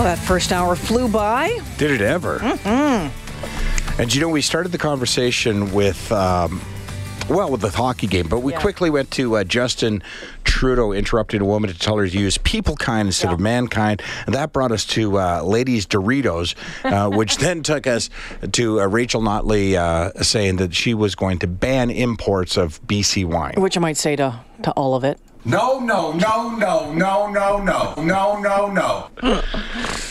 Well, that first hour flew by. Did it ever? Mm-hmm. And you know, we started the conversation with. Um, well, with the hockey game, but we Yeah. quickly went to uh, Justin Trudeau interrupting a woman to tell her to use people kind instead Yeah. of mankind. And that brought us to uh, Ladies Doritos, uh, which then took us to uh, Rachel Notley uh, saying that she was going to ban imports of BC wine. Which I might say to, to all of it. No, no, no, no, no, no, no, no, no, no.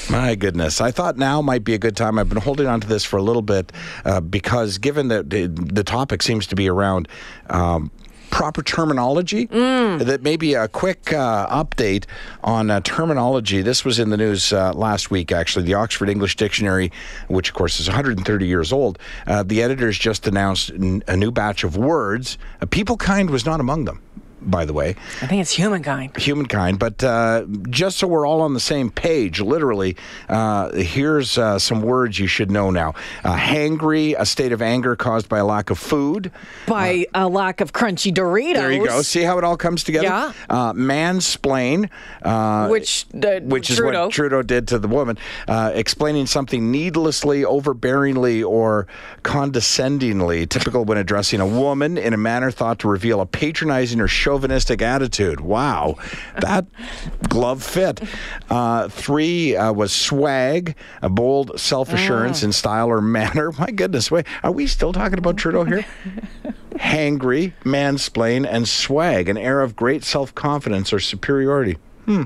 My goodness. I thought now might be a good time. I've been holding on to this for a little bit uh, because given that the, the topic seems to be around um, proper terminology, that maybe a quick uh, update on uh, terminology. This was in the news uh, last week, actually. The Oxford English Dictionary, which of course is 130 years old, uh, the editors just announced n- a new batch of words. Uh, people kind was not among them. By the way, I think it's humankind. humankind. But uh, just so we're all on the same page, literally, uh, here's uh, some words you should know now: uh, hangry, a state of anger caused by a lack of food. By a lack of crunchy Doritos. There you go. See how it all comes together. Yeah. Uh, mansplain, uh, Which, which is Trudeau. what Trudeau did to the woman, uh, explaining something needlessly, overbearingly, or condescendingly, typical when addressing a woman in a manner thought to reveal a patronizing or chauvinistic attitude. Wow, that glove fit. Uh, three uh, was swag, a bold self assurance in style or manner. My goodness, wait, are we still talking about Trudeau here? hangry, mansplain, and swag, an air of great self confidence or superiority. Hmm.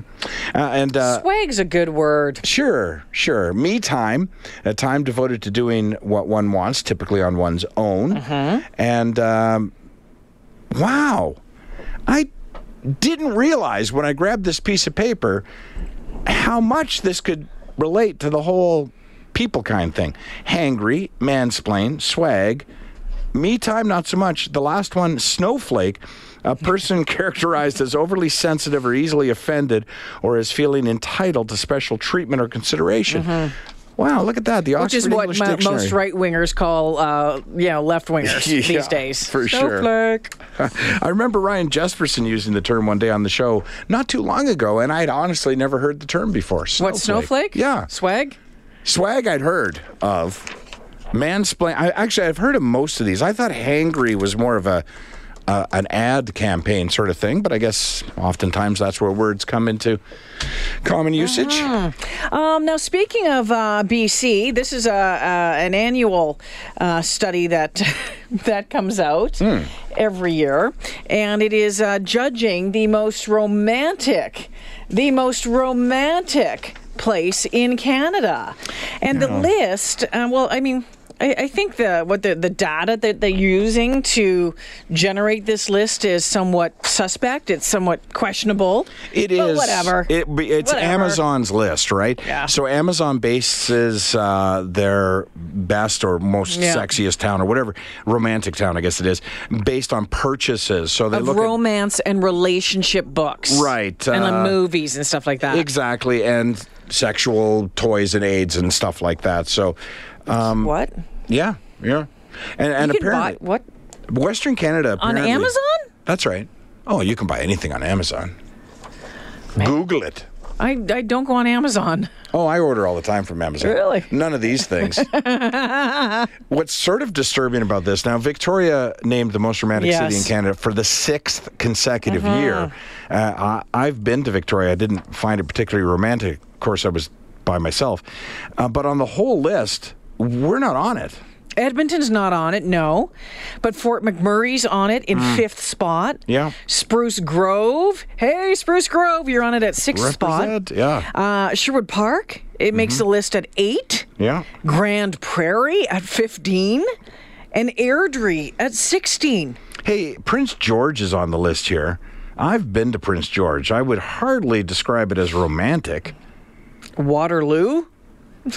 Uh, and uh, Swag's a good word. sure, sure. Me time, a time devoted to doing what one wants, typically on one's own. And um, wow, I didn't realize when I grabbed this piece of paper how much this could relate to the whole people kind thing. Hangry, mansplain, swag. Me time, not so much. The last one, snowflake, a person characterized as overly sensitive or easily offended or as feeling entitled to special treatment or consideration. Mm-hmm. Wow, look at that. The Which is what mo- most right wingers call, uh, you know, left wingers Yeah, these days. for sure. Snowflake. I remember Ryan Jespersen using the term one day on the show not too long ago, and I'd honestly never heard the term before. What, snowflake? Yeah. Swag? Swag I'd heard of. Mansplain. I, actually, I've heard of most of these. I thought hangry was more of a uh, an ad campaign sort of thing, but I guess oftentimes that's where words come into common usage. Um, now, speaking of uh, BC, this is a, uh, an annual uh, study that that comes out every year, and it is uh, judging the most romantic, the most romantic place in Canada, and the list. Uh, well, I mean. I I think the what the, the data that they're using to generate this list is somewhat suspect. It's somewhat questionable. It But is whatever. It, it's Whatever. Amazon's list, right? Yeah. So Amazon bases uh, their best or most Yeah. sexiest town or whatever romantic town, I guess it is, based on purchases. So they of look at romance and relationship books, Right, and uh, like movies and stuff like that. exactly and sexual toys and aids and stuff like that. So, um, What? Yeah, yeah, and and you apparently what Western Canada on Amazon? That's right. Oh, you can buy anything on Amazon. Google it. I, I don't go on Amazon. Oh, I order all the time from Amazon. Really? None of these things. What's sort of disturbing about this now, Victoria named the most romantic city in Canada for the sixth consecutive year. Uh, I, I've been to Victoria. I didn't find it particularly romantic. Of course, I was by myself. Uh, but on the whole list, we're not on it. Edmonton's not on it, no. But Fort McMurray's on it in fifth spot. Yeah. Spruce Grove. Hey, Spruce Grove, you're on it at sixth Represent, spot. yeah. Uh, Sherwood Park, it makes the list at eight. Yeah. Grande Prairie at 15. And Airdrie at 16. Hey, Prince George is on the list here. I've been to Prince George. I would hardly describe it as romantic. Waterloo?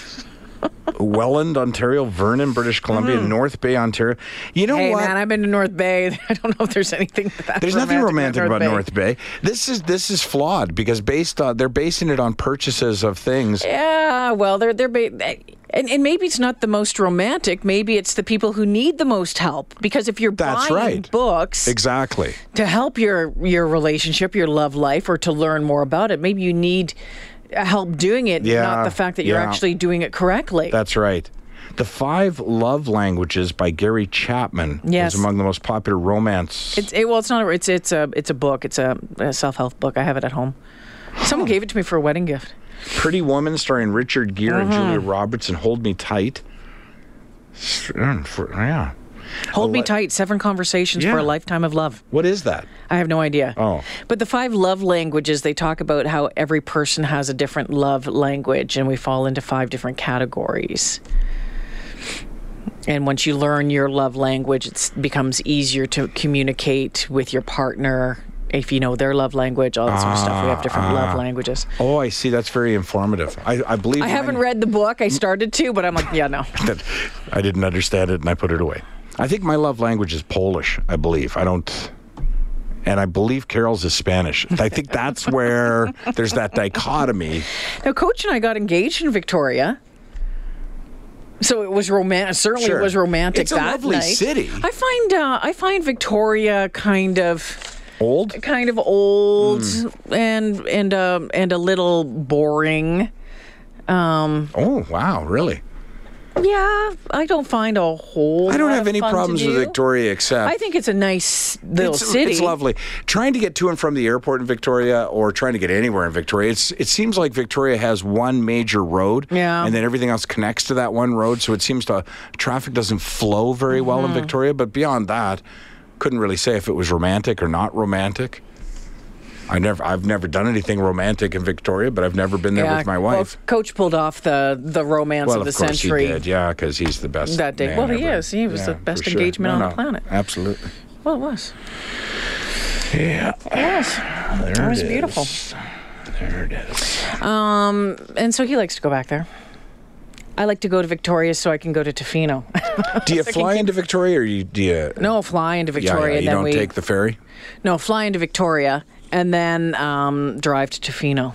Welland, Ontario, Vernon, British Columbia, mm-hmm. North Bay, Ontario. You know. Hey what? man, I've been to North Bay. I don't know if there's anything There's nothing romantic about Bay. North Bay. This is this is flawed because based on they're basing it on purchases of things. Yeah, well, they're they're ba- and, and maybe it's not the most romantic. Maybe it's the people who need the most help. Because if you're That's buying right. books Exactly. to help your your relationship, your love life, or to learn more about it, maybe you need help doing it, Yeah, not the fact that you're yeah. actually doing it correctly. That's right. The Five Love Languages by Gary Chapman Yes. is among the most popular romance. It's it, well, it's not. A, it's it's a it's a book. It's a, a self help book. I have it at home. Someone gave it to me for a wedding gift. Pretty Woman starring Richard Gere and. Julia uh-huh. Roberts and Hold Me Tight. Mm, for- yeah. Hold me tight. Seven conversations for a lifetime of love. What is that? I have no idea. Oh. But the five love languages, they talk about how every person has a different love language and we fall into five different categories. And once you learn your love language, it becomes easier to communicate with your partner if you know their love language, all that sort of stuff. We have different love ah. languages. Oh, I see. That's very informative. I, I believe. I haven't read the book. I started to, but I'm like, yeah, no. I didn't understand it and I put it away. I think my love language is Polish. I believe. I don't. And I believe Carol's is Spanish. I think that's where there's that dichotomy. Now, Coach and I got engaged in Victoria. So it was romantic. Certainly, Sure. it was romantic It's a that lovely night. city. I find uh, I find Victoria kind of Old? kind of old Hmm. and and um and a little boring. Um, Oh, wow, really? Yeah, I don't find a whole. I don't have any problems with. Victoria except I think it's a nice little it's, city. It's lovely. Trying to get to and from the airport in Victoria or trying to get anywhere in Victoria, it's, it seems like Victoria has one major road. Yeah. And then everything else connects to that one road. So it seems to, traffic doesn't flow very well Mm-hmm. in Victoria. But beyond that, couldn't really say if it was romantic or not romantic. I never, I've never done anything romantic in Victoria, but I've never been there yeah, with my wife. well. Coach pulled off the the romance well, of the of course century. he did, yeah, because he's the best. That day. Well, he ever. is. He was the best sure. engagement No, on the planet. Absolutely. Well, it was. Yeah. It was. There It was it beautiful. There it is. Um, and so he likes to go back there. I like to go to Victoria so I can go to Tofino. Do you fly into Victoria or you, do you? no, fly into Victoria. yeah, and you don't we, take the ferry. No, fly into Victoria and then um, drive to Tofino.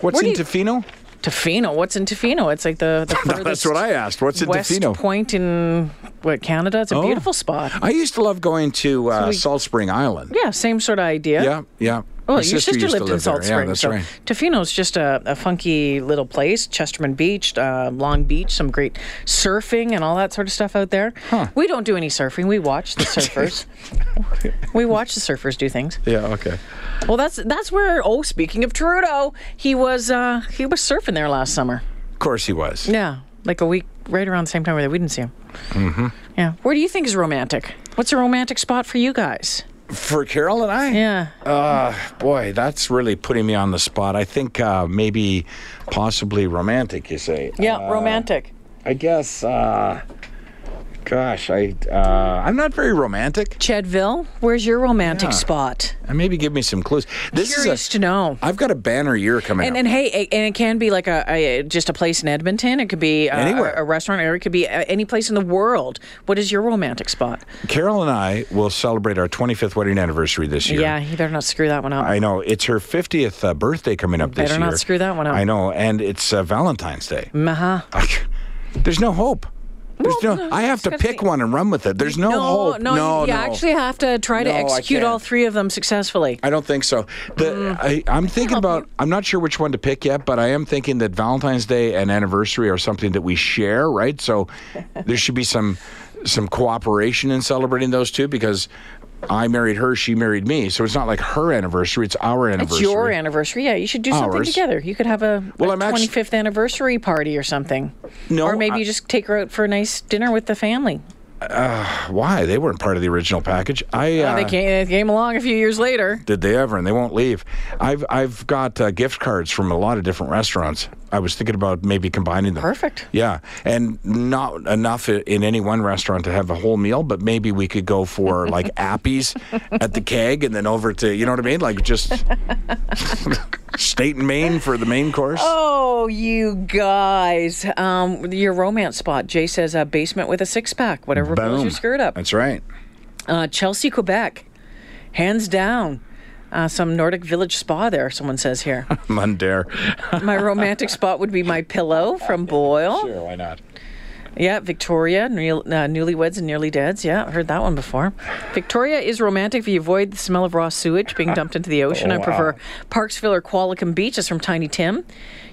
What's Where in you- Tofino? Tofino? What's in Tofino? It's like the, the That's what I asked. What's in west Tofino? point in what Canada. It's a Oh. beautiful spot. I used to love going to uh, we- Salt Spring Island. Yeah, same sort of idea. Yeah, yeah. Well, your sister to lived in Salt there. Springs, Yeah, so right. Tofino's just a, a funky little place. Chesterman Beach, uh, Long Beach, some great surfing and all that sort of stuff out there. We don't do any surfing. We watch the surfers. we watch the surfers do things. Yeah, okay. Well, that's that's where. Oh, speaking of Trudeau, he was uh, he was surfing there last summer. Of course he was. Yeah, like a week right around the same time where we didn't see him. Mm-hmm. Yeah. Where do you think is romantic? What's a romantic spot for you guys? For Carol and I? Yeah. Uh, boy, that's really putting me on the spot. I think uh, maybe possibly romantic, you say. Yeah, Uh, romantic. I guess, uh, gosh, I, uh, I'm not very romantic. Chedville, where's your romantic Yeah. spot? Uh, maybe give me some clues. This Curious is a, to know. I've got a banner year coming And, up. and hey, and it can be like a, a just a place in Edmonton. It could be a, Anywhere. a, a restaurant, or it could be any place in the world. What is your romantic spot? Carol and I will celebrate our 25th wedding anniversary this year. Yeah, you better not screw that one up. I know. It's her 50th uh, birthday coming up this Better year. Better not screw that one up. I know. And it's uh, Valentine's Day. Uh huh. There's no hope. There's no, no, I have to pick one and run with it. There's no, no, hope. no, no, you, you no. actually have to try to execute all three of them successfully. I don't think so. The, mm. I, I'm thinking about. I'm not sure which one to pick yet, but I am thinking that Valentine's Day and anniversary are something that we share, right? So there should be some some cooperation in celebrating those two because I married her, she married me, so it's not like her anniversary; it's our anniversary. It's your anniversary. Yeah, you should do something Ours. together. You could have a, Well, a I'm actu- 25th anniversary party or something. No, or maybe I- you just take her out for a nice dinner with the family. Why? They weren't part of the original package. I uh, they, came, they came along a few years later. Did they ever? And they won't leave. I've I've got uh, gift cards from a lot of different restaurants. I was thinking about maybe combining them. Perfect. Yeah, and not enough in any one restaurant to have a whole meal, but maybe we could go for like Appy's at the keg, and then over to you know what I mean, like just State and Maine for the main course. Oh, you guys. Um, your romance spot. Jay says a basement with a six pack, whatever pulls your skirt up. That's right. Uh, Chelsea, Quebec. Hands down. Uh, some Nordic village spa there, someone says here. Mundare. my romantic spot would be my pillow from Boyle. Sure, why not? Yeah, Victoria, Neil- uh, newlyweds and nearly deads. Yeah, I heard that one before. Victoria is romantic if you avoid the smell of raw sewage being dumped into the ocean. I wow. prefer Parksville or Qualicum Beach. That's from Tiny Tim.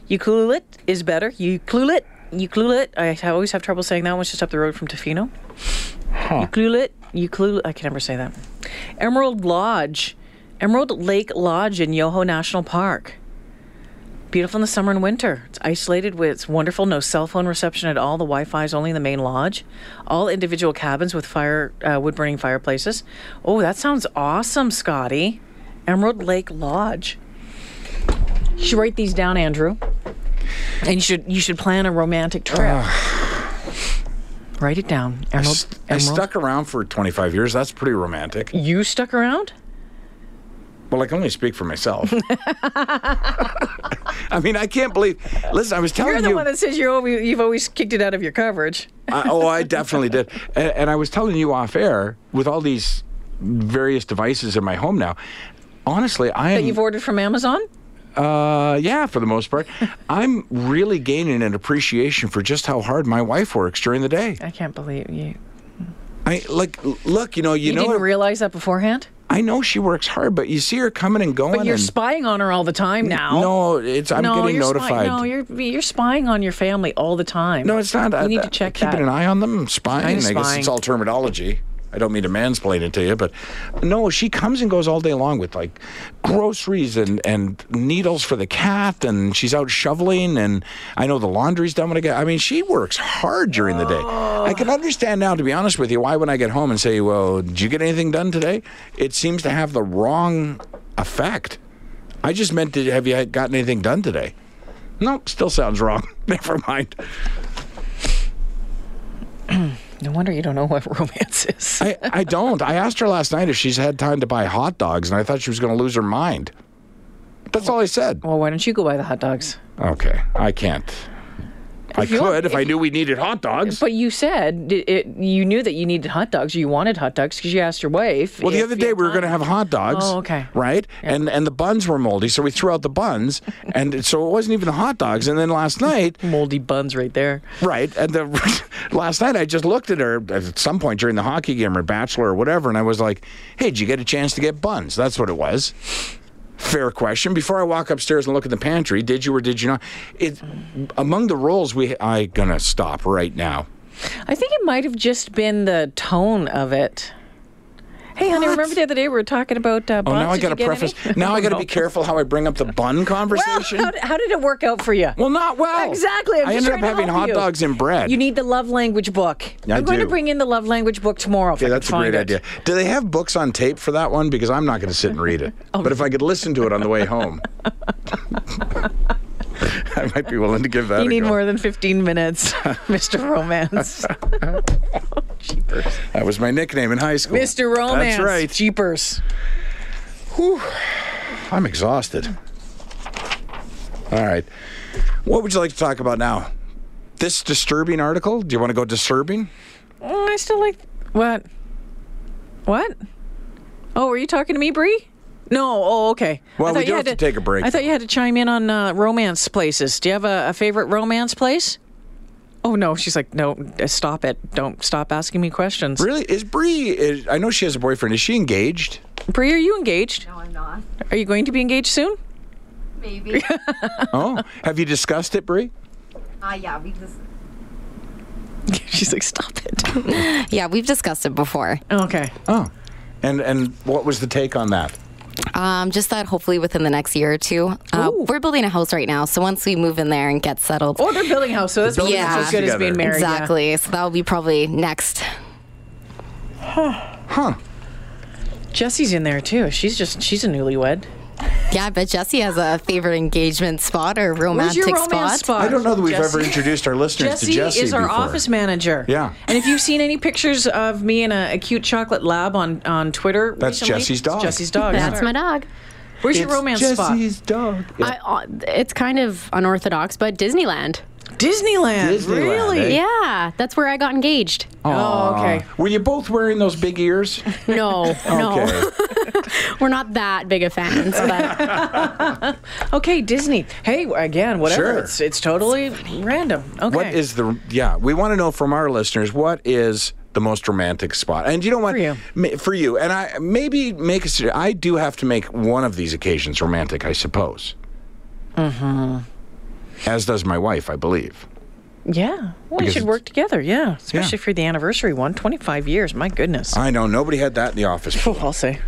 Ucluelet is better. Ucluelet. Ucluelet. I always have trouble saying that one. It's just up the road from Tofino. Ucluelet. Ucluelet. I can never say that. Emerald Lodge. Emerald Lake Lodge in Yoho National Park. Beautiful in the summer and winter. It's isolated with it's wonderful. No cell phone reception at all. The Wi-Fi is only in the main lodge. All individual cabins with fire uh, wood burning fireplaces. Oh, that sounds awesome, Scotty. Emerald Lake Lodge. You should write these down, Andrew. And you should you should plan a romantic trip. write it down. I, Emerald. I stuck around for 25 years. That's pretty romantic. You stuck around? Well, I can only speak for myself. I mean, I can't believe. Listen, I was telling you. You're the you. one that says you're always, you've always kicked it out of your coverage. I, oh, I definitely did. And, and I was telling you off air with all these various devices in my home now. Honestly, I am. That you've ordered from Amazon? Uh, yeah, for the most part, I'm really gaining an appreciation for just how hard my wife works during the day. I can't believe you. I like, look, you know, you, You, know, didn't realize that beforehand? I know she works hard, but you see her coming and going. But you're spying on her all the time now. No, it's I'm no, getting you're notified. Spy- no, you're you're spying on your family all the time. No, it's not. You I- need I- to check keeping that. an eye on them. Spying. I'm I guess spying. it's all terminology. I don't mean to mansplain it to you, but no, she comes and goes all day long with like groceries and, and needles for the cat, and she's out shoveling, and I know the laundry's done when I get. I mean, she works hard during the day. I can understand now, to be honest with you, why when I get home and say, "Well, did you get anything done today?" It seems to have the wrong effect. I just meant, did have you gotten anything done today? No, still sounds wrong. Never mind. No wonder you don't know what romance is. I, I don't. I asked her last night if she's had time to buy hot dogs, and I thought she was going to lose her mind. That's all I said. well, why don't you go buy the hot dogs? Okay, I can't. I you could if if I knew we needed hot dogs. But you said it, you knew that you needed hot dogs. or You wanted hot dogs because you asked your wife. Well, the other day we were going to have hot dogs. Oh, okay. Right, and and the buns were moldy, so we threw out the buns, and so it wasn't even the hot dogs. And then last night, moldy buns right there. Right. And the last night I just looked at her at some point during the hockey game or bachelor or whatever, and I was like, "Hey, did you get a chance to get buns?" That's what it was. Fair question. Before I walk upstairs and look in the pantry, did you or did you not? It among the rolls we I gonna stop right now. I think it might have just been the tone of it. Hey, honey, remember the other day we were talking about uh, Oh, buns? now I got to preface. any? Now I got to be careful how I bring up the bun Well, conversation. how, did- how did it work out for you? Well, not well. Exactly. I'm I ended up having hot you. dogs and bread. You need the love language book. I I'm going to bring in the love language book tomorrow. Okay, that's a great it. idea. Do they have books on tape for that one? Because I'm not going to sit and read it. Oh. But if I could listen to it on the way home, I might be willing to give that. You need go. more than 15 minutes, Mr. Romance. Jeepers. That was my nickname in high school. Mr. Romance. That's right. Jeepers. Whew. I'm exhausted. All right. What would you like to talk about now? This disturbing article? Do you want to go disturbing? Oh, I still like. What? What? Oh, were you talking to me, Bree? No. Oh, okay. Well, we thought do you have had to take a break, I thought you had to chime in on uh, romance places. Do you have a, a favorite romance place? Oh no, she's like, no, uh, stop it! Don't stop asking me questions. Really? Is Bree? Is, I know she has a boyfriend. Is she engaged? Bree, are you engaged? No, I'm not. Are you going to be engaged soon? Maybe. Oh, have you discussed it, Bree? uh, yeah, we just. she's like, stop it. Yeah, we've discussed it before. okay. Oh, and and what was the take on that? Um, just that hopefully within the next year or two. Uh, we're building a house right now, so once we move in there and get settled, Oh, they're building a house, so that's building a just house as good as being together. married. yeah. exactly. So that will be probably next. Huh? Jesse's in there too. She's just she's a newlywed. Yeah, I bet Jesse has a favorite engagement spot or romantic your romance spot? I don't know that we've Jesse? ever introduced our listeners Jesse, to Jesse is our before. office manager. Yeah. And if you've seen any pictures of me in a, a cute chocolate lab on, on Twitter, That's recently, Jesse's it's dog. Jesse's dog. That's my dog. Where's your It's romance spot? Jesse's dog. I, uh, it's kind of unorthodox, but Disneyland. Disneyland. Disneyland, Really? eh? Yeah, that's where I got engaged. Oh, okay. Were you both wearing those big ears? No, no, Okay. we're not that big of fans. But Okay, Disney. Hey, again, whatever. Sure. It's it's totally random. Okay. What is the yeah? We want to know from our listeners what is the most romantic spot. And you know what? For you. Ma- For you. And I maybe make a. I do have to make one of these occasions romantic, I suppose. As does my wife, I believe. Yeah. Well, you Because should work together. Yeah. Especially Yeah. for the anniversary one. 25 years. My goodness. I know nobody had that in the office. Oh, I'll say.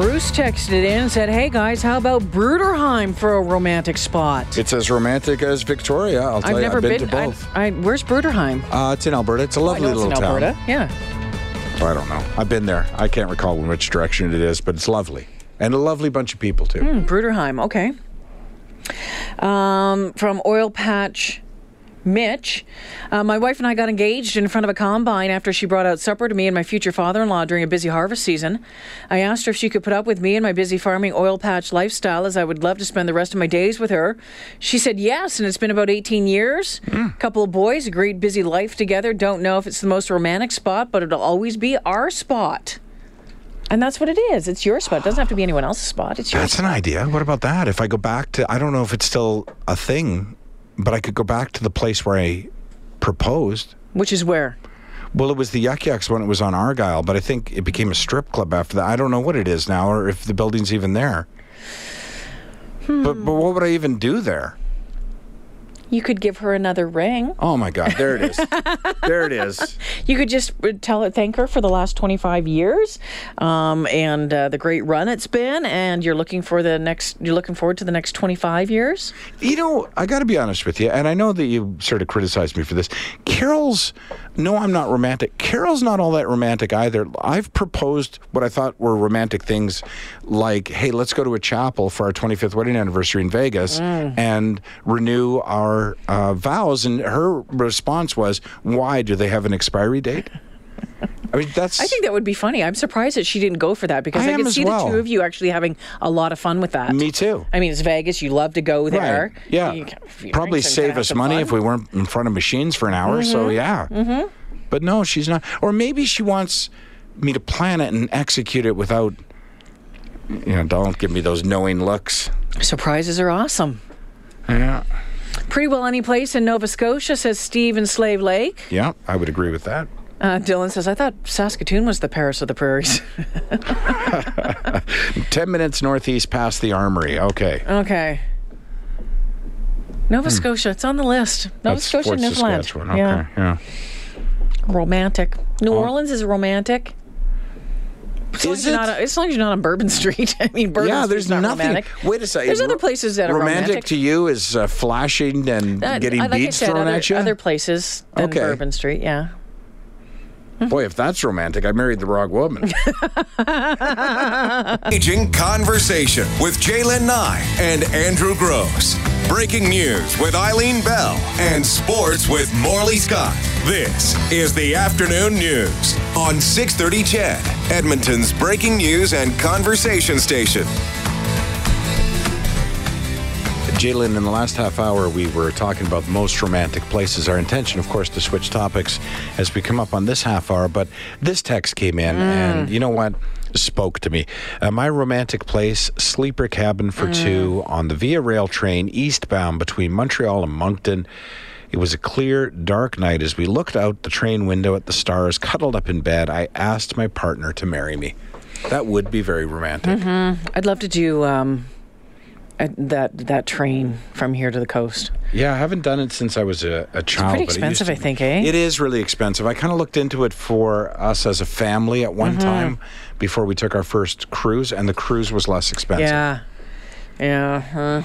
Bruce texted in and said, Hey guys, how about Bruderheim for a romantic spot? It's as romantic as Victoria. I'll tell I've you. never I've been, been. to both. I, where's Bruderheim? uh, it's in Alberta. It's a lovely know it's little in town. Alberta. Yeah. I don't know. I've been there. I can't recall in which direction it is, but it's lovely. And a lovely bunch of people, too. Bruderheim, okay. Um, from Oil Patch Mitch. Uh, my wife and I got engaged in front of a combine after she brought out supper to me and my future father in law during a busy harvest season. I asked her if she could put up with me and my busy farming oil patch lifestyle as I would love to spend the rest of my days with her. She said yes, and it's been about 18 years. A couple of boys, a great busy life together. Don't know if it's the most romantic spot, but it'll always be our spot. And that's what it is. It's your spot. It doesn't have to be anyone else's spot. It's yours. That's an idea. What about that? If I go back to, I don't know if it's still a thing, but I could go back to the place where I proposed. Which is where? Well, it was the Yuk Yuk's when it was on Argyle, but I think it became a strip club after that. I don't know what it is now or if the building's even there. Hmm. But, but what would I even do there? You could give her another ring. Oh my God, there it is. there it is. You could just tell her, thank her for the last 25 years um, and uh, the great run it's been. And you're looking for the next, you're looking forward to the next 25 years. You know, I got to be honest with you, and I know that you sort of criticized me for this. Carol's, no, I'm not romantic. Carol's not all that romantic either. I've proposed what I thought were romantic things, like, hey, let's go to a chapel for our 25th wedding anniversary in Vegas and renew our uh, vows. And her response was, why do they have an expiry date? I mean, that's. I think that would be funny. I'm surprised that she didn't go for that because I I, as see well. the two of you actually having a lot of fun with that. Me too. I mean, it's Vegas. You love to go there. Right. Yeah. You can- Probably save us money fun. if we weren't in front of machines for an hour. So, yeah. Mm-hmm. But no, she's not. Or maybe she wants me to plan it and execute it without, you know, don't give me those knowing looks. Surprises are awesome. Yeah. Pretty well any place in Nova Scotia, says Steve in Slave Lake. Yeah, I would agree with that. Uh, Dylan says, I thought Saskatoon was the Paris of the prairies. 10 minutes northeast past the armory. Okay. okay. Nova Scotia, it's on the list. Nova Hmm. That's Scotia, Fort Newfoundland. Okay. Yeah. Yeah. Romantic. New Oh. Orleans is romantic. As long Is as, you're it? not, as long as you're not on Bourbon Street. I mean, Bourbon Yeah, there's not nothing. romantic. Wait a second. There's other places that are romantic. to you is uh, flashing and Uh, getting like beads said, thrown other, at you. Other places than Okay. Bourbon Street, yeah. Boy, if that's romantic, I married the wrong woman. Aging Conversation with Jaylen Nye and Andrew Gross. Breaking news with Eileen Bell and sports with Morley Scott. This is the afternoon news on 630 CHED, Edmonton's breaking news and conversation station. Jalen, in the last half hour, we were talking about the most romantic places. Our intention, of course, to switch topics as we come up on this half hour, but this text came in, and you know what? Spoke to me. Uh, my romantic place, sleeper cabin for two on the Via Rail train eastbound between Montreal and Moncton. It was a clear, dark night as we looked out the train window at the stars, cuddled up in bed. I asked my partner to marry me. That would be very romantic. I'd love to do um, that that train from here to the coast. Yeah, I haven't done it since I was a, a child. pretty but it expensive, to I think, eh? It is really expensive. I kind of looked into it for us as a family at Mm-hmm. one time before we took our first cruise, and the cruise was less expensive. Yeah. Yeah. Huh.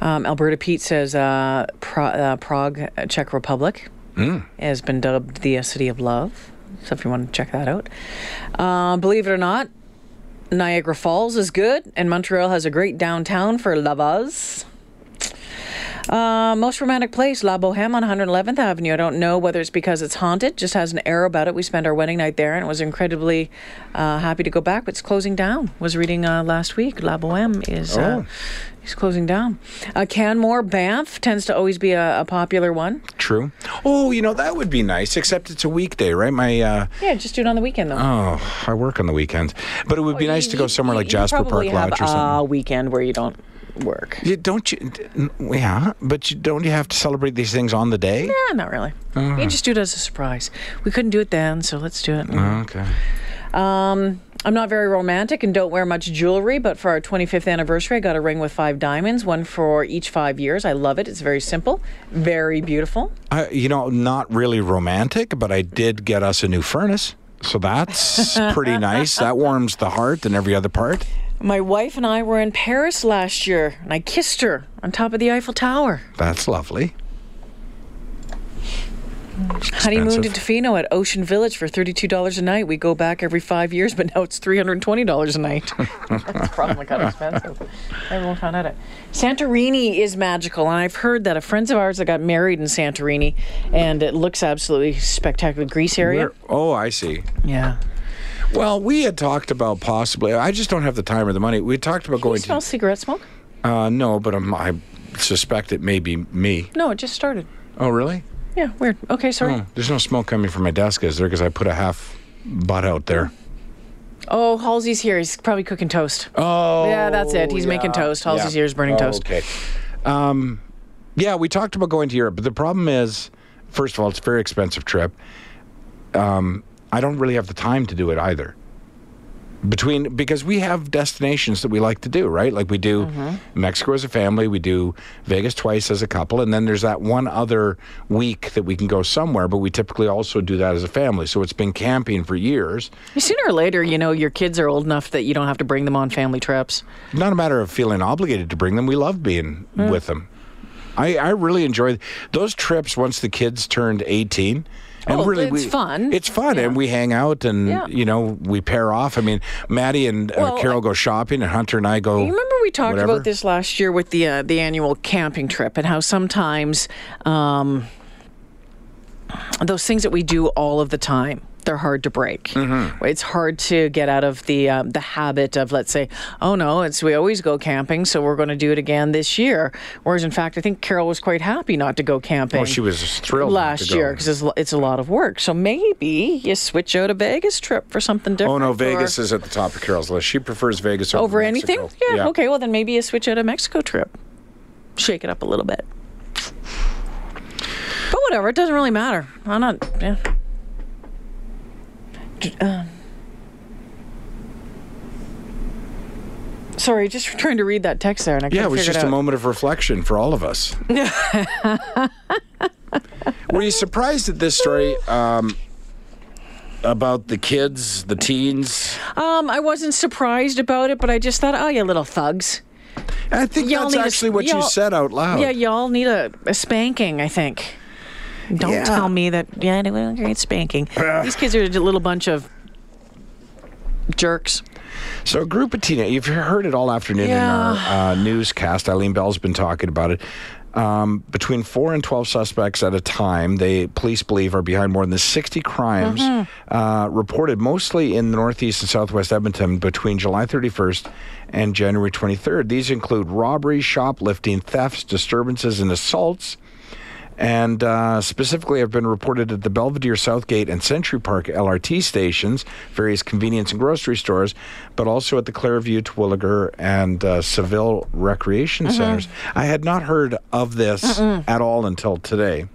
Um, Alberta Pete says uh, Pro- uh, Prague, uh, Czech Republic, Hmm. has been dubbed the uh, city of love. So if you want to check that out, uh, believe it or not, Niagara Falls is good, and Montreal has a great downtown for lovers. Uh, most romantic place, La Boheme on 111th Avenue. I don't know whether it's because it's haunted, just has an air about it. We spent our wedding night there and was incredibly uh, happy to go back, but it's closing down. Was reading uh, last week. La Boheme is uh, Oh. is closing down. Uh, Canmore, Banff tends to always be a, a popular one. True. Oh, you know that would be nice. Except it's a weekday, right? My uh, Yeah, just do it on the weekend though. oh, I work on the weekends, but it would be You- nice to go somewhere you- like Jasper Park Lodge or something. A weekend where you don't work. You don't you? Yeah, but you don't you have to celebrate these things on the day? Yeah, not really. Uh-huh. You just do it as a surprise. We couldn't do it then, so let's do it. Okay. Um, I'm not very romantic and don't wear much jewelry, but for our 25th anniversary, I got a ring with five diamonds, one for each five years. I love it. It's very simple, very beautiful. I, you know, not really romantic, but I did get us a new furnace, so that's pretty nice. That warms the heart and every other part. My wife and I were in Paris last year, and I kissed her on top of the Eiffel Tower. That's lovely. Honeymooned in expensive. Tofino at Ocean Village for $32 a night. We go back every five years, but now it's $320 a night. That's probably kind of expensive. Everyone found out it. Santorini is magical, and I've heard that of friends of ours that got married in Santorini, and it looks absolutely spectacular. Greece area. Where- oh, I see. Yeah. Well, we had talked about possibly. I just don't have the time or the money. We talked about You going smell cigarette smoke? Uh, no, but I'm, I suspect it may be me. No, it just started. Oh, really? Yeah, weird. Okay, sorry. Oh, there's no smoke coming from my desk, is there? Because I put a half butt out there. Oh, Halsey's here. He's probably cooking toast. Oh, Yeah, that's it. He's making toast. Halsey's here is burning Oh, toast. Okay. Um, yeah, we talked about going to Europe, but the problem is, first of all, it's a very expensive trip. Um, I don't really have the time to do it either. Between because we have destinations that we like to do, right? Like we do Mm-hmm. Mexico as a family, we do Vegas twice as a couple, and then there's that one other week that we can go somewhere, but we typically also do that as a family. So it's been camping for years. Sooner or later, you know, your kids are old enough that you don't have to bring them on family trips. not a matter of feeling obligated to bring them. We love being with them. I, I really enjoy those trips once the kids turned 18. And Oh, really, it's we, fun. It's fun, Yeah. and we hang out, and Yeah. you know, we pair off. I mean, Maddie and uh, Well, Carol go shopping, and Hunter and I go. You remember we talked whatever. about this last year with the uh, the annual camping trip and how sometimes um, those things that we do all of the time they're hard to break. Mm-hmm. It's hard to get out of the um, the habit of let's say, oh no, it's we always go camping, so we're going to do it again this year. Whereas in fact, I think Carol was quite happy not to go camping. Oh, she was thrilled last year because it's, it's a lot of work. So maybe you switch out a Vegas trip for something different. Oh no, Vegas is at the top of Carol's list. She prefers Vegas over, over anything? Mexico. Yeah, Okay. Well, then maybe you switch out a Mexico trip. Shake it up a little bit. But whatever. It doesn't really matter. I'm not. Yeah. Um, sorry, just trying to read that text there, and I Yeah, it was just a moment of reflection for all of us. Were you surprised at this story um, about the kids, the teens? Um, I wasn't surprised about it, but I just thought, oh, you little thugs. I think Y'all that's need a- actually what you said out loud. Yeah, y'all need a, a spanking, I think. Don't Yeah. tell me that, yeah, they spanking. These kids are a little bunch of jerks. So a group of teenagers, you've heard it all afternoon in our uh, newscast. Eileen Bell's been talking about it. Um, between four and twelve suspects at a time, they police believe are behind more than sixty crimes uh, reported, mostly in the northeast and southwest Edmonton, between July 31st and January 23rd. These include robberies, shoplifting, thefts, disturbances, and assaults and uh, specifically have been reported at the Belvedere, Southgate, and Century Park LRT stations, various convenience and grocery stores, but also at the Clareview, Terwillegar, and uh, Seville recreation centers. I had not heard of this at all until today.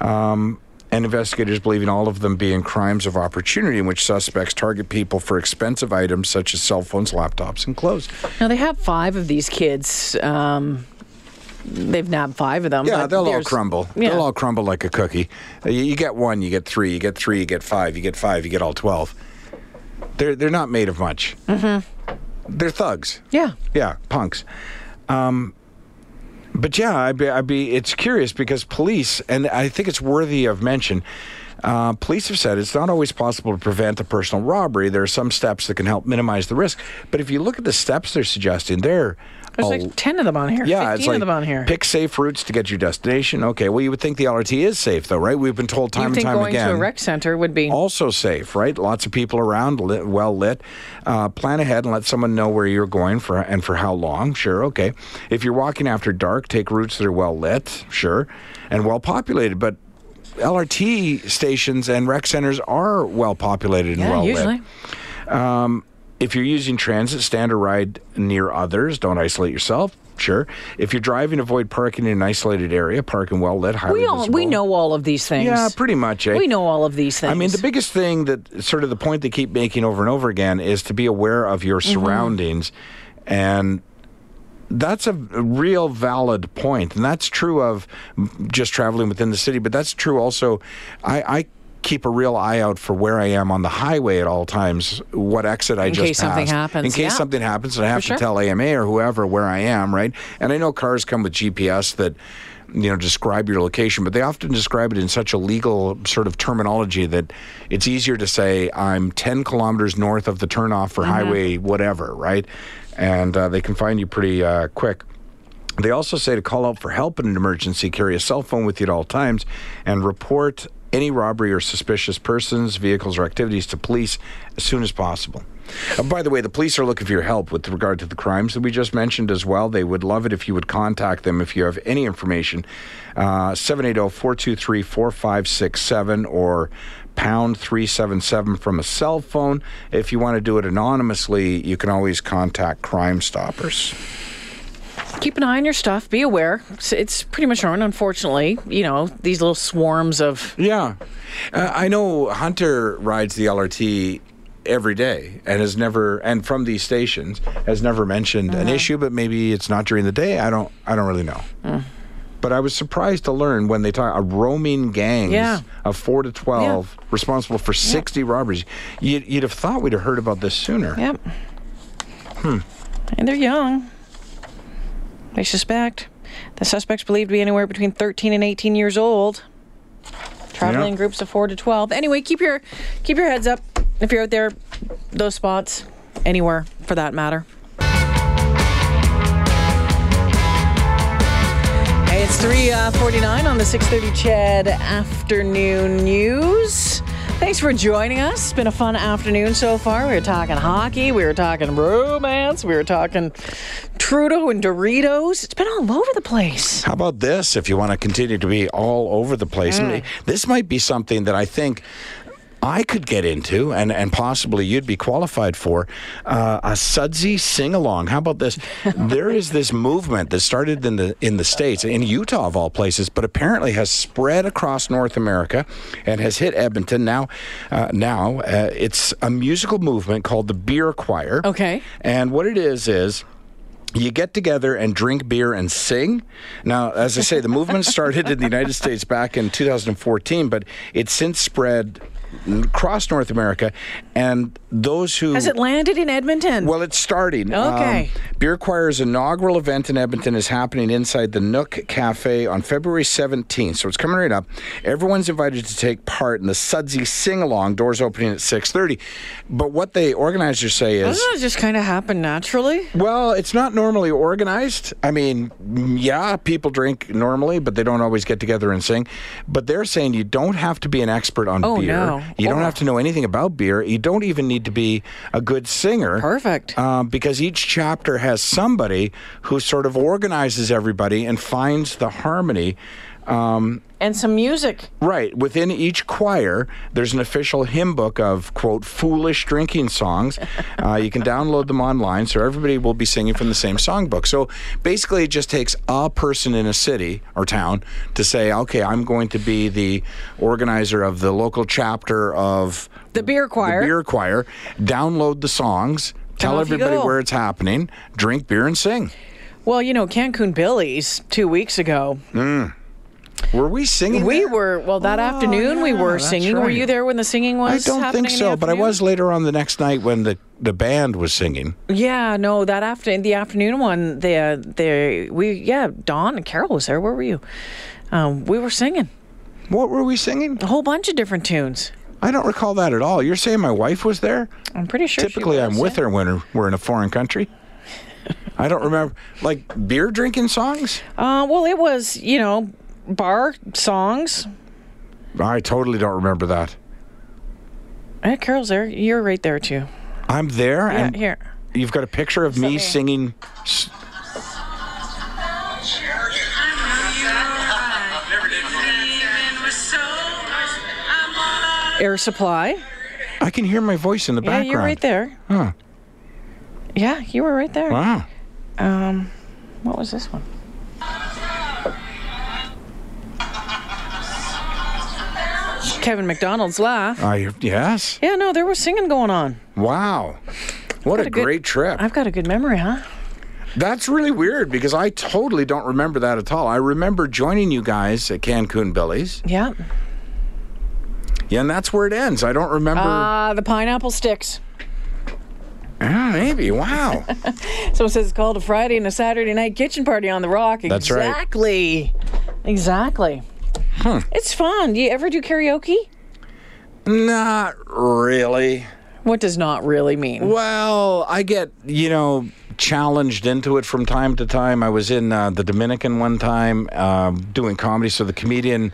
Um, and investigators believe in all of them being crimes of opportunity in which suspects target people for expensive items such as cell phones, laptops, and clothes. Now, they have five of these kids. Um, they've nabbed five of them. Yeah, but they'll all crumble. Yeah. They'll all crumble like a cookie. You, you get one, you get three, you get three, you get five, you get five, you get all twelve. They're they're not made of much. Mm-hmm. They're thugs. yeah. Yeah, punks. Um, but yeah, I'd be, I'd be. It's curious because police, and I think it's worthy of mention. Uh, police have said it's not always possible to prevent a personal robbery. There are some steps that can help minimize the risk. But if you look at the steps they're suggesting, they're There's like 10 of them on here. yeah, 15 it's like of them on here. pick safe routes to get to your destination. Okay, well, you would think the LRT is safe, though, right? We've been told time and time going again. Going to a rec center would be. also safe, right? Lots of people around, lit, well lit. Uh, plan ahead and let someone know where you're going for and for how long. Sure, okay. If you're walking after dark, take routes that are well lit. Sure, and well populated. But LRT stations and rec centers are well populated and yeah, well usually. lit. If you're using transit, stand or ride near others. Don't isolate yourself. Sure. If you're driving, avoid parking in an isolated area. Park in well lit, highly We all we know all of these things. Yeah, pretty much. Eh? We know all of these things. I mean, the biggest thing that sort of the point they keep making over and over again is to be aware of your Mm-hmm. surroundings. And that's a real valid. And that's true of just traveling within the city, but that's true also. I, I keep a real eye out for where I am on the highway at all times, what exit I In just case something happens, In case yeah. something happens and I have to tell AMA or whoever where I am, right? And I know cars come with GPS that you know describe your location, but they often describe it in such a legal sort of terminology that it's easier to say I'm 10 kilometers north of the turnoff for highway whatever, right? And uh, they can find you pretty uh, quick. They also say to call out for help in an emergency, carry a cell phone with you at all times, and report any robbery or suspicious persons, vehicles, or activities to police as soon as possible. Uh, by the way, the police are looking for your help with regard to the crimes that we just mentioned as well. They would love it if you would contact them if you have any information. Uh, 780 423 4567 or pound 377 from a cell phone. If you want to do it anonymously, you can always contact Crime Stoppers. Keep an eye on your stuff. Be aware. It's, it's pretty much on, unfortunately. You know, these little swarms of. Yeah. Uh, I know Hunter rides the LRT every day and has never and from these stations has never mentioned an Uh-huh. issue but maybe it's not during the day I don't I don't really know. Mm. But I was surprised to learn when they talk a roaming gangs Yeah. of 4 to 12 responsible for 60 robberies. You'd, you'd have thought we'd have heard about this sooner. Yep. Hmm. And they're young. They suspect. The suspect's believed to be anywhere between 13 and 18 years old. Traveling Yeah. in groups of 4 to 12. Anyway, keep your keep your heads up if you're out there those spots anywhere for that matter. Hey, it's 3:49 on the 6:30 CHED afternoon news. Thanks for joining us. It's been a fun afternoon so far. We were talking hockey, we were talking romance, we were talking Trudeau and Doritos. It's been all over the place. How about this if you want to continue to be all over the place? Mm. This might be something that I think I could get into and, and possibly you'd be qualified for uh, a sudsy sing along. How about this? there is this movement that started in the in the states in Utah of all places, but apparently has spread across North America and has hit Edmonton now. Uh, now uh, it's a musical movement called the Beer Choir. Okay. and what it is is you get together and drink beer and sing. Now, as I say, the movement started in the United States back in 2014, but it's since spread across North America. And those who Has it landed in Edmonton? well, it's starting. Okay. Um, Beer Choir's inaugural event in Edmonton is happening inside the Nook Cafe on February 17th. So it's coming right up. Everyone's invited to take part in the Sudsy Sing Along. Doors opening at 6:30. But what the organizers say is. Doesn't it just kind of happen naturally? Well, it's not normally organized. I mean, yeah, people drink normally, but they don't always get together and sing. But they're saying you don't have to be an expert on Oh, beer. no. You don't Oh. have to know anything about beer. You don't even need to be a good singer. Perfect. Um, because each chapter has somebody who sort of organizes everybody and finds the harmony. Um, and some music. Right. Within each choir, there's an official hymn book of, quote, foolish drinking songs. Uh, you can download them online, so everybody will be singing from the same songbook. So basically, it just takes a person in a city or town to say, okay, I'm going to be the organizer of the local chapter of The beer choir. the beer choir, download the songs, tell everybody where it's happening, drink beer, and sing. Well, you know, Cancun Billy's two weeks ago. Were we singing? We there? were well that afternoon. we were singing. Were you there when the singing was? I don't think so, but I was later on the next night when the, the band was singing. Yeah, no, that after the afternoon one, the the we yeah, Dawn and Carol was there. Where were you? Um, we were singing. What were we singing? A whole bunch of different tunes. I don't recall that at all. You're saying my wife was there? I'm pretty sure. she Typically, I'm with yeah. her when we're in a foreign country. I don't remember like beer drinking songs. Uh, well, it was you know bar songs. I totally don't remember that. Hey, Carol's there. You're right there too. I'm there, Yeah, and here. you've got a picture of me me. singing. s- Air Supply. I can hear my voice in the Yeah, background. you're right there. Huh. Yeah, you were right there. Wow. Um, what was this one? Kevin McDonald's laugh. I yes. Yeah, no, there was singing going on. Wow. What a, a good- great trip. I've got a good memory, huh? That's really weird because I totally don't remember that at all. I remember joining you guys at Cancun Billy's. Yeah. Yeah, and that's where it ends. I don't remember. Uh, the pineapple sticks. Ah, maybe. Wow. Someone says it's called a Friday and a Saturday night kitchen party on the rock. That's right. exactly. Exactly. It's fun. Do you ever do karaoke? Not really. What does not really mean? Well, I get, you know, challenged into it from time to time. I was in uh, the Dominican one time um, doing comedy. So the comedian,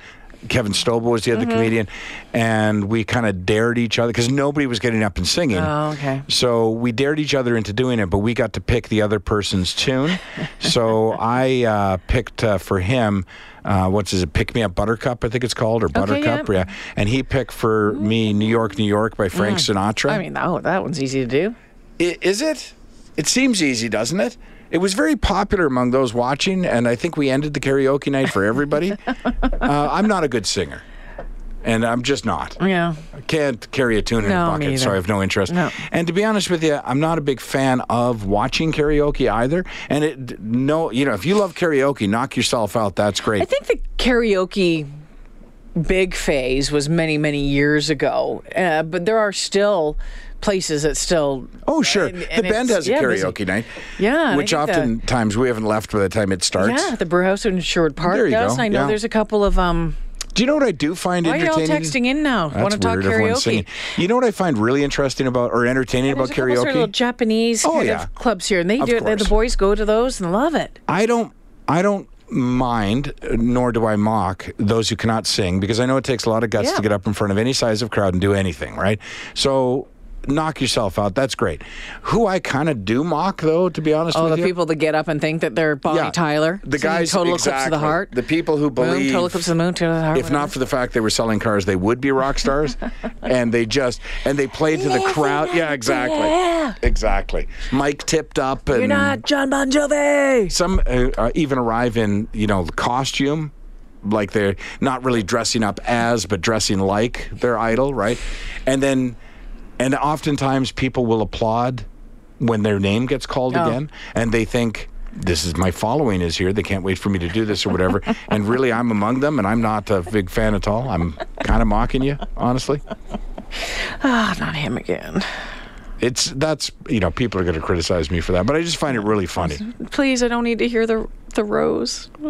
Kevin Stoba, was the Mm-hmm. other comedian. And we kind of dared each other because nobody was getting up and singing. Oh, okay. So we dared each other into doing it, but we got to pick the other person's tune. so I uh, picked uh, for him, uh, what's his, Pick Me Up Buttercup, I think it's called, or Buttercup. yeah. yeah. And he picked for me New York, New York by Frank Sinatra. I mean, oh, that one's easy to do. I- Is it? It seems easy, doesn't it? It was very popular among those watching, and I think we ended the karaoke night for everybody. uh, I'm not a good singer, and I'm just not. Yeah. I can't carry a tune in No, a bucket, so. I have no interest. No. And to be honest with you, I'm not a big fan of watching karaoke either. And it, no, you know, if you love karaoke, knock yourself out. That's great. I think the karaoke big phase was many, many years ago, uh, but there are still places that still. Oh, sure. and- the band has a yeah, busy. karaoke night. Yeah, Which oftentimes we haven't left by the time it starts. Yeah, the Brewhouse in Sherwood Park There you does. go, and I know yeah. there's a couple of um. Do you know what I do find Why are you all texting in now? That's Want to talk karaoke? You know what I find really interesting about or entertaining There's about sort of little karaoke? Japanese Oh, kind yeah. of clubs here, and they Of do it. The boys go to those and love it. I don't I don't mind nor do I mock those who cannot sing because I know it takes a lot of guts Yeah. to get up in front of any size of crowd and do anything, right? So knock yourself out. That's great. Who I kind of do mock though, to be honest Oh, the you. people that get up and think that they're Bonnie Yeah. Tyler. The guys total exactly. eclipse of the heart. The people who Moon, believe total eclipse of the moon, total of the heart. if not for the fact they were selling cars, they would be rock stars. and they just and they played to the crowd. Yeah, exactly. Yeah. Exactly. Mike tipped up and you're not John Bon Jovi. some uh, uh, even arrive in you know costume like they're not really dressing up as but dressing like their idol right and then and oftentimes people will applaud when their name gets called Oh. again and they think this is my following is here they can't wait for me to do this or whatever and really i'm among them and i'm not a big fan at all i'm kind of mocking you honestly Ah, not him again. It's that's you know people are going to criticize me for that but i just find it really funny Please, I don't need to hear the the rose.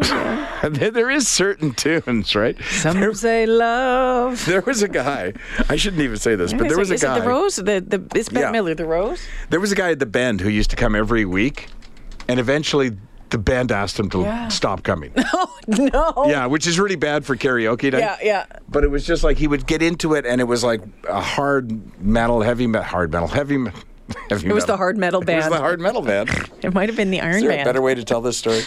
there there is certain tunes right Some say love. There was a guy. I shouldn't even say this, but there was a guy. is guy. it the rose? The the it's Bette Yeah. Midler. The rose. There was a guy at the Bend who used to come every week, and eventually the band asked him to Yeah. stop coming. Oh no. yeah, which is really bad for karaoke night. Yeah, yeah. But it was just like he would get into it, and it was like a hard metal, heavy metal, hard metal, heavy. me- Heavy It was metal. the hard metal It was band. the hard metal band. It might have been the Iron Is there a better way to tell this story?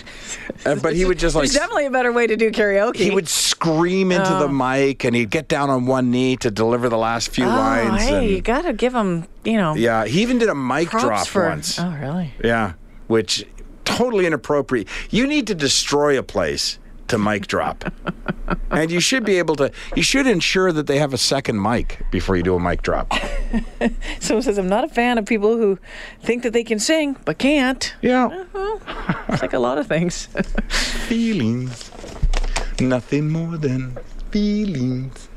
Uh, but he would just like There's definitely a better way to do karaoke. he would scream into the mic, and he'd get down on one knee to deliver the last few Oh, lines. hey, and- you gotta give him, you know, Yeah, he even did a mic drop for. once. Oh, really? Yeah, which totally inappropriate. You need to destroy a place to mic drop. and you should be able to you should ensure that they have a second mic before you do a mic drop. Someone says I'm not a fan of people who think that they can sing but can't. Yeah. Well, it's like a lot of things. feelings. Nothing more than feelings.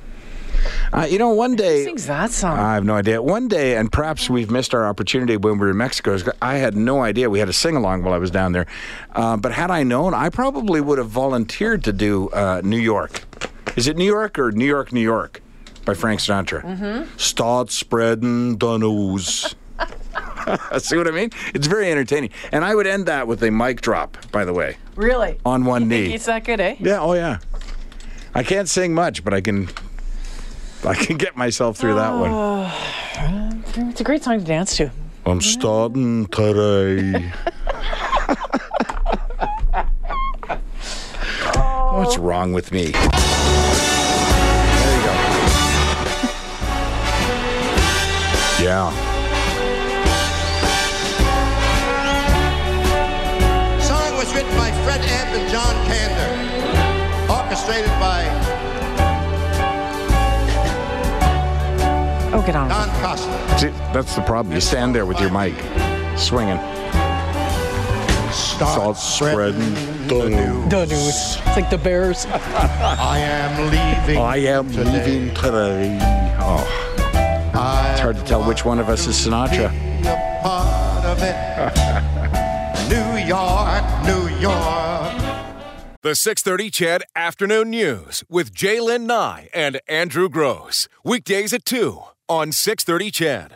Uh, you know, one day sings that song? I have no idea. One day, and perhaps we've missed our opportunity when we were in Mexico. I had no idea. We had a sing along while I was down there. Uh, but had I known, I probably would have volunteered to do uh, New York. Is it New York or New York, New York by Frank Sinatra? Mm-hmm. Start spreading the news. See what I mean? It's very entertaining. And I would end that with a mic drop, by the way, Really? on one knee. It's that good, eh? Yeah, oh yeah. I can't sing much, but I can I can get myself through that one. It's a great song to dance to. I'm starting today. What's wrong with me? There you go. Yeah. Get on. Don Costa. See, that's the problem. You stand there with your mic swinging. Start spreading the news. The news. It's like the Bears. I am leaving. I am today. leaving today. Oh, It's hard to tell which one of us is Sinatra. Be a part of it. New York, New York. The 630 CHED Afternoon News with Jaylen Nye and Andrew Gross. Weekdays at 2 on 630 CHED.